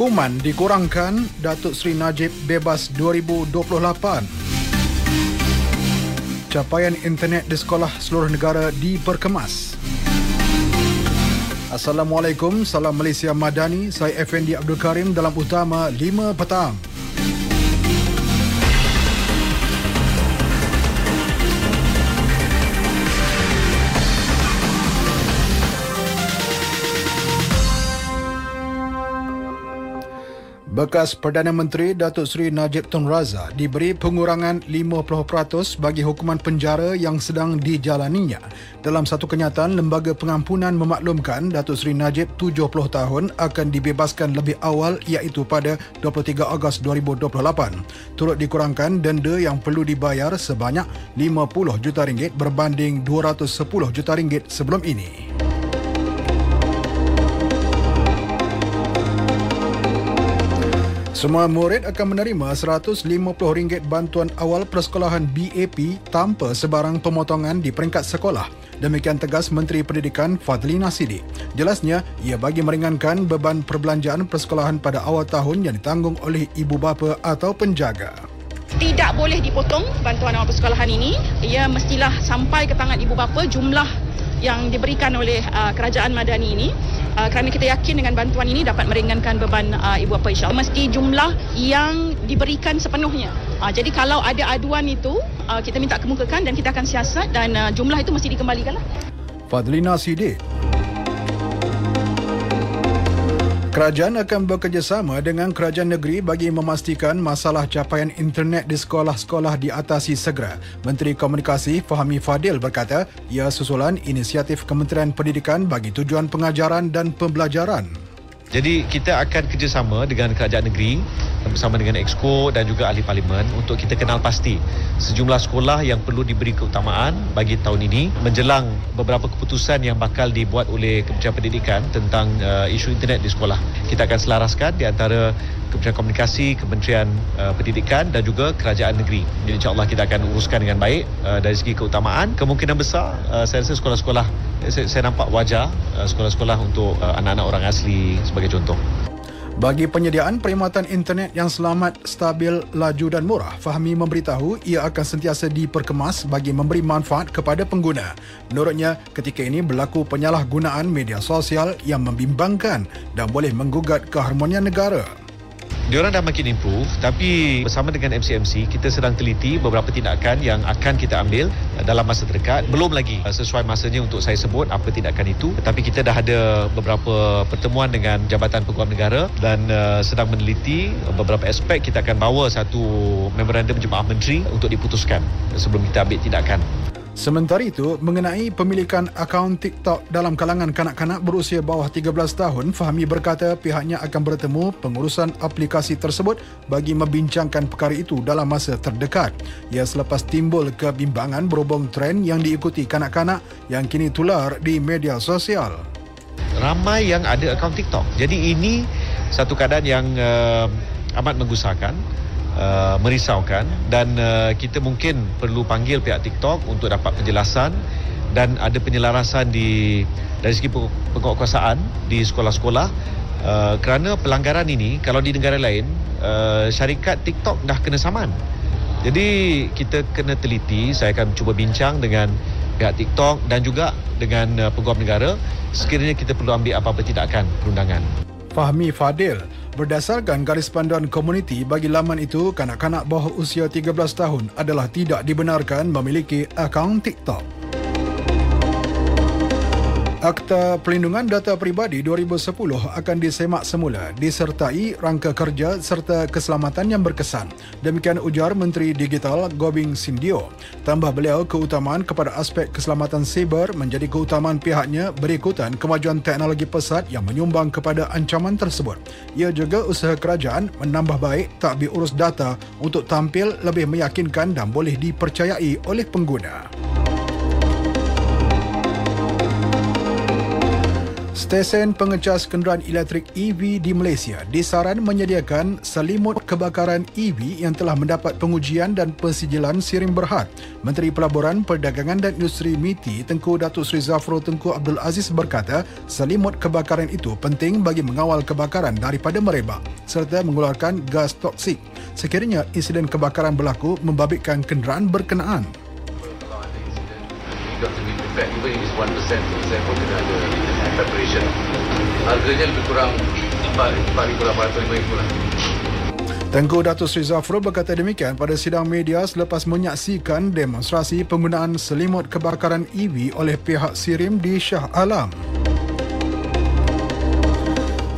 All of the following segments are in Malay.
Hukuman dikurangkan, Datuk Seri Najib bebas 2028. Capaian internet di sekolah seluruh negara diperkemas. Assalamualaikum, salam Malaysia Madani. Saya Effendi Abdul Karim dalam utama 5 petang. Bekas Perdana Menteri Datuk Seri Najib Tun Razak diberi pengurangan 50% bagi hukuman penjara yang sedang dijalaninya. Dalam satu kenyataan, Lembaga Pengampunan memaklumkan Datuk Seri Najib 70 tahun akan dibebaskan lebih awal iaitu pada 23 Ogos 2028. Turut dikurangkan denda yang perlu dibayar sebanyak 50 juta ringgit berbanding 210 juta ringgit sebelum ini. Semua murid akan menerima RM150 bantuan awal persekolahan BAP tanpa sebarang pemotongan di peringkat sekolah. Demikian tegas Menteri Pendidikan Fadlina Sidi. Jelasnya, ia bagi meringankan beban perbelanjaan persekolahan pada awal tahun yang ditanggung oleh ibu bapa atau penjaga. Tidak boleh dipotong bantuan awal persekolahan ini. Ia mestilah sampai ke tangan ibu bapa jumlah yang diberikan oleh uh, kerajaan Madani ini uh, kerana kita yakin dengan bantuan ini dapat meringankan beban uh, ibu bapa insyaAllah. Mesti jumlah yang diberikan sepenuhnya. Uh, jadi kalau ada aduan itu, uh, kita minta kemukakan dan kita akan siasat dan uh, jumlah itu mesti dikembalikan. Fadlina Sidik Kerajaan akan bekerjasama dengan kerajaan negeri bagi memastikan masalah capaian internet di sekolah-sekolah diatasi segera. Menteri Komunikasi Fahmi Fadil berkata, ia susulan inisiatif Kementerian Pendidikan bagi tujuan pengajaran dan pembelajaran. Jadi kita akan kerjasama dengan kerajaan negeri bersama dengan Exco dan juga ahli parlimen untuk kita kenal pasti sejumlah sekolah yang perlu diberi keutamaan bagi tahun ini menjelang beberapa keputusan yang bakal dibuat oleh Kementerian Pendidikan tentang uh, isu internet di sekolah. Kita akan selaraskan di antara Kementerian Komunikasi, Kementerian uh, Pendidikan dan juga Kerajaan Negeri. Jadi insyaAllah kita akan uruskan dengan baik uh, dari segi keutamaan. Kemungkinan besar uh, saya rasa sekolah-sekolah, saya, saya nampak wajar uh, sekolah-sekolah untuk uh, anak-anak orang asli sebagai contoh. Bagi penyediaan perkhidmatan internet yang selamat, stabil, laju dan murah, Fahmi memberitahu ia akan sentiasa diperkemas bagi memberi manfaat kepada pengguna. Menurutnya, ketika ini berlaku penyalahgunaan media sosial yang membimbangkan dan boleh menggugat keharmonian negara. Diorang dah makin improve tapi bersama dengan MCMC kita sedang teliti beberapa tindakan yang akan kita ambil dalam masa terdekat. Belum lagi sesuai masanya untuk saya sebut apa tindakan itu tapi kita dah ada beberapa pertemuan dengan Jabatan Peguam Negara dan uh, sedang meneliti beberapa aspek kita akan bawa satu memorandum jemaah menteri untuk diputuskan sebelum kita ambil tindakan. Sementara itu, mengenai pemilikan akaun TikTok dalam kalangan kanak-kanak berusia bawah 13 tahun, Fahmi berkata pihaknya akan bertemu pengurusan aplikasi tersebut bagi membincangkan perkara itu dalam masa terdekat. Ia selepas timbul kebimbangan berhubung tren yang diikuti kanak-kanak yang kini tular di media sosial. Ramai yang ada akaun TikTok. Jadi ini satu keadaan yang uh, amat menggusarkan uh, merisaukan dan uh, kita mungkin perlu panggil pihak TikTok untuk dapat penjelasan dan ada penyelarasan di dari segi penguatkuasaan di sekolah-sekolah uh, kerana pelanggaran ini kalau di negara lain uh, syarikat TikTok dah kena saman. Jadi kita kena teliti, saya akan cuba bincang dengan pihak TikTok dan juga dengan uh, peguam negara sekiranya kita perlu ambil apa-apa tindakan perundangan. Fahmi Fadil Berdasarkan garis panduan komuniti bagi laman itu, kanak-kanak bawah usia 13 tahun adalah tidak dibenarkan memiliki akaun TikTok. Akta Perlindungan Data Peribadi 2010 akan disemak semula disertai rangka kerja serta keselamatan yang berkesan. Demikian ujar Menteri Digital Gobing Sindio. Tambah beliau keutamaan kepada aspek keselamatan siber menjadi keutamaan pihaknya berikutan kemajuan teknologi pesat yang menyumbang kepada ancaman tersebut. Ia juga usaha kerajaan menambah baik takbir urus data untuk tampil lebih meyakinkan dan boleh dipercayai oleh pengguna. Stesen pengecas kenderaan elektrik EV di Malaysia disaran menyediakan selimut kebakaran EV yang telah mendapat pengujian dan pensijilan siring berhad. Menteri Pelaburan, Perdagangan dan Industri MITI Tengku Datuk Seri Zafro Tengku Abdul Aziz berkata selimut kebakaran itu penting bagi mengawal kebakaran daripada merebak serta mengeluarkan gas toksik sekiranya insiden kebakaran berlaku membabitkan kenderaan berkenaan prepared even if it's 1% saya pun kena ada preparation harganya lebih kurang 4,800 lah Tengku Datuk Sri Zafrul berkata demikian pada sidang media selepas menyaksikan demonstrasi penggunaan selimut kebakaran EV oleh pihak Sirim di Shah Alam.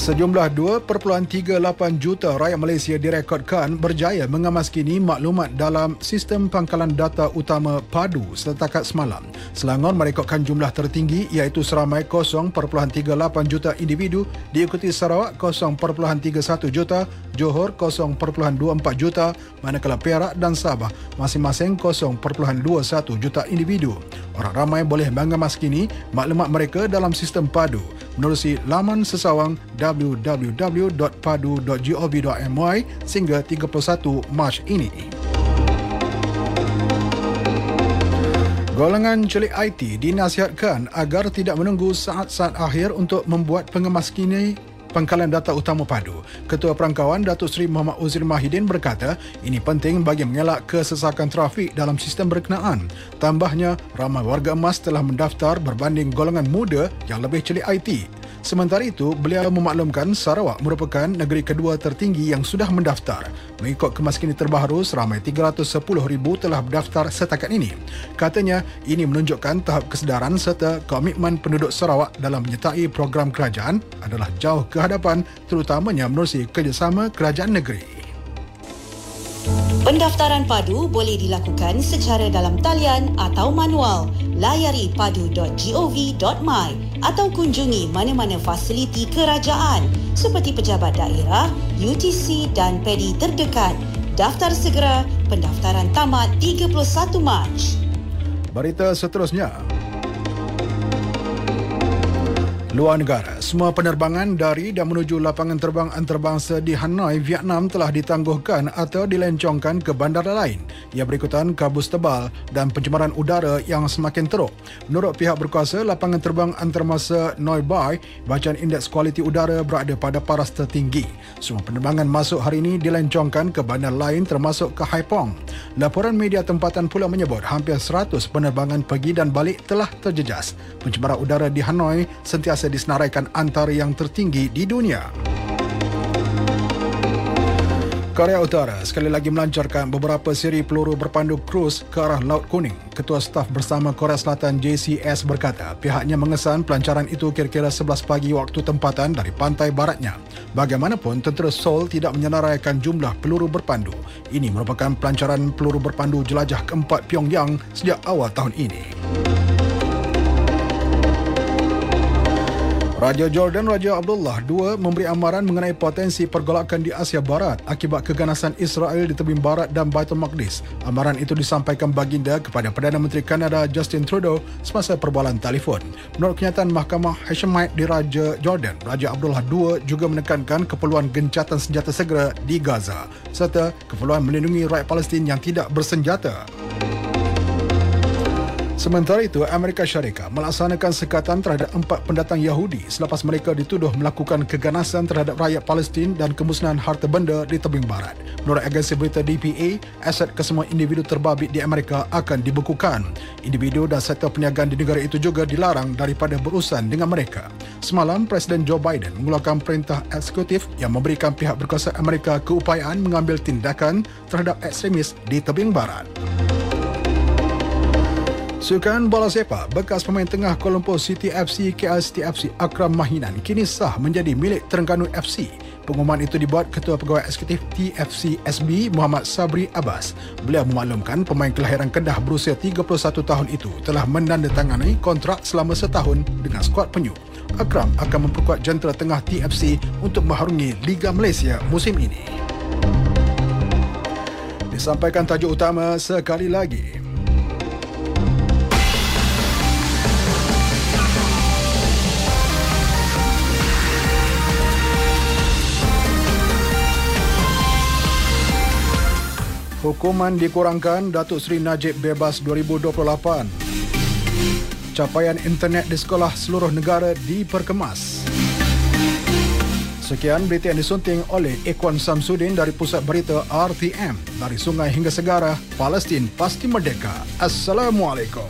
Sejumlah 2.38 juta rakyat Malaysia direkodkan berjaya mengemaskini maklumat dalam sistem pangkalan data utama PADU setakat semalam. Selangor merekodkan jumlah tertinggi iaitu seramai 0.38 juta individu diikuti Sarawak 0.31 juta, Johor 0.24 juta, manakala Perak dan Sabah masing-masing 0.21 juta individu. Orang ramai boleh mengemaskini maklumat mereka dalam sistem PADU menerusi laman sesawang www.padu.gov.my sehingga 31 Mac ini. Golongan celik IT dinasihatkan agar tidak menunggu saat-saat akhir untuk membuat pengemaskini pangkalan data utama padu. Ketua Perangkawan Datuk Seri Muhammad Uzir Mahidin berkata, ini penting bagi mengelak kesesakan trafik dalam sistem berkenaan. Tambahnya, ramai warga emas telah mendaftar berbanding golongan muda yang lebih celik IT. Sementara itu, beliau memaklumkan Sarawak merupakan negeri kedua tertinggi yang sudah mendaftar. Mengikut kemaskinan terbaru, seramai 310,000 telah berdaftar setakat ini. Katanya, ini menunjukkan tahap kesedaran serta komitmen penduduk Sarawak dalam menyertai program kerajaan adalah jauh ke hadapan terutamanya menerusi kerjasama kerajaan negeri. Pendaftaran padu boleh dilakukan secara dalam talian atau manual. Layari padu.gov.my atau kunjungi mana-mana fasiliti kerajaan seperti pejabat daerah, UTC dan PEDI terdekat. Daftar segera, pendaftaran tamat 31 Mac. Berita seterusnya. Luar negara, semua penerbangan dari dan menuju lapangan terbang antarabangsa di Hanoi, Vietnam telah ditangguhkan atau dilencongkan ke bandara lain. Ia berikutan kabus tebal dan pencemaran udara yang semakin teruk. Menurut pihak berkuasa, lapangan terbang antarabangsa Noi Bai, bacaan indeks kualiti udara berada pada paras tertinggi. Semua penerbangan masuk hari ini dilencongkan ke bandar lain termasuk ke Haipong. Laporan media tempatan pula menyebut hampir 100 penerbangan pergi dan balik telah terjejas. Pencemaran udara di Hanoi sentiasa sentiasa disenaraikan antara yang tertinggi di dunia. Korea Utara sekali lagi melancarkan beberapa siri peluru berpandu krus ke arah Laut Kuning. Ketua Staf Bersama Korea Selatan JCS berkata pihaknya mengesan pelancaran itu kira-kira 11 pagi waktu tempatan dari pantai baratnya. Bagaimanapun, tentera Seoul tidak menyenaraikan jumlah peluru berpandu. Ini merupakan pelancaran peluru berpandu jelajah keempat Pyongyang sejak awal tahun ini. Raja Jordan Raja Abdullah II memberi amaran mengenai potensi pergolakan di Asia Barat akibat keganasan Israel di tebing barat dan Baitul Maqdis. Amaran itu disampaikan baginda kepada Perdana Menteri Kanada Justin Trudeau semasa perbualan telefon. Menurut kenyataan Mahkamah Hashemite di Raja Jordan, Raja Abdullah II juga menekankan keperluan gencatan senjata segera di Gaza serta keperluan melindungi rakyat Palestin yang tidak bersenjata. Sementara itu, Amerika Syarikat melaksanakan sekatan terhadap empat pendatang Yahudi selepas mereka dituduh melakukan keganasan terhadap rakyat Palestin dan kemusnahan harta benda di tebing barat. Menurut agensi berita DPA, aset kesemua individu terbabit di Amerika akan dibekukan. Individu dan sektor perniagaan di negara itu juga dilarang daripada berurusan dengan mereka. Semalam, Presiden Joe Biden mengeluarkan perintah eksekutif yang memberikan pihak berkuasa Amerika keupayaan mengambil tindakan terhadap ekstremis di tebing barat. Sukan bola sepak bekas pemain tengah Kuala Lumpur City FC KL City FC Akram Mahinan kini sah menjadi milik Terengganu FC. Pengumuman itu dibuat Ketua Pegawai Eksekutif TFC SB Muhammad Sabri Abbas. Beliau memaklumkan pemain kelahiran Kedah berusia 31 tahun itu telah menandatangani kontrak selama setahun dengan skuad penyu. Akram akan memperkuat jentera tengah TFC untuk mengharungi Liga Malaysia musim ini. Disampaikan tajuk utama sekali lagi. Hukuman dikurangkan Datuk Seri Najib bebas 2028. Capaian internet di sekolah seluruh negara diperkemas. Sekian berita yang disunting oleh Ekwan Samsudin dari Pusat Berita RTM. Dari sungai hingga segara, Palestin pasti merdeka. Assalamualaikum.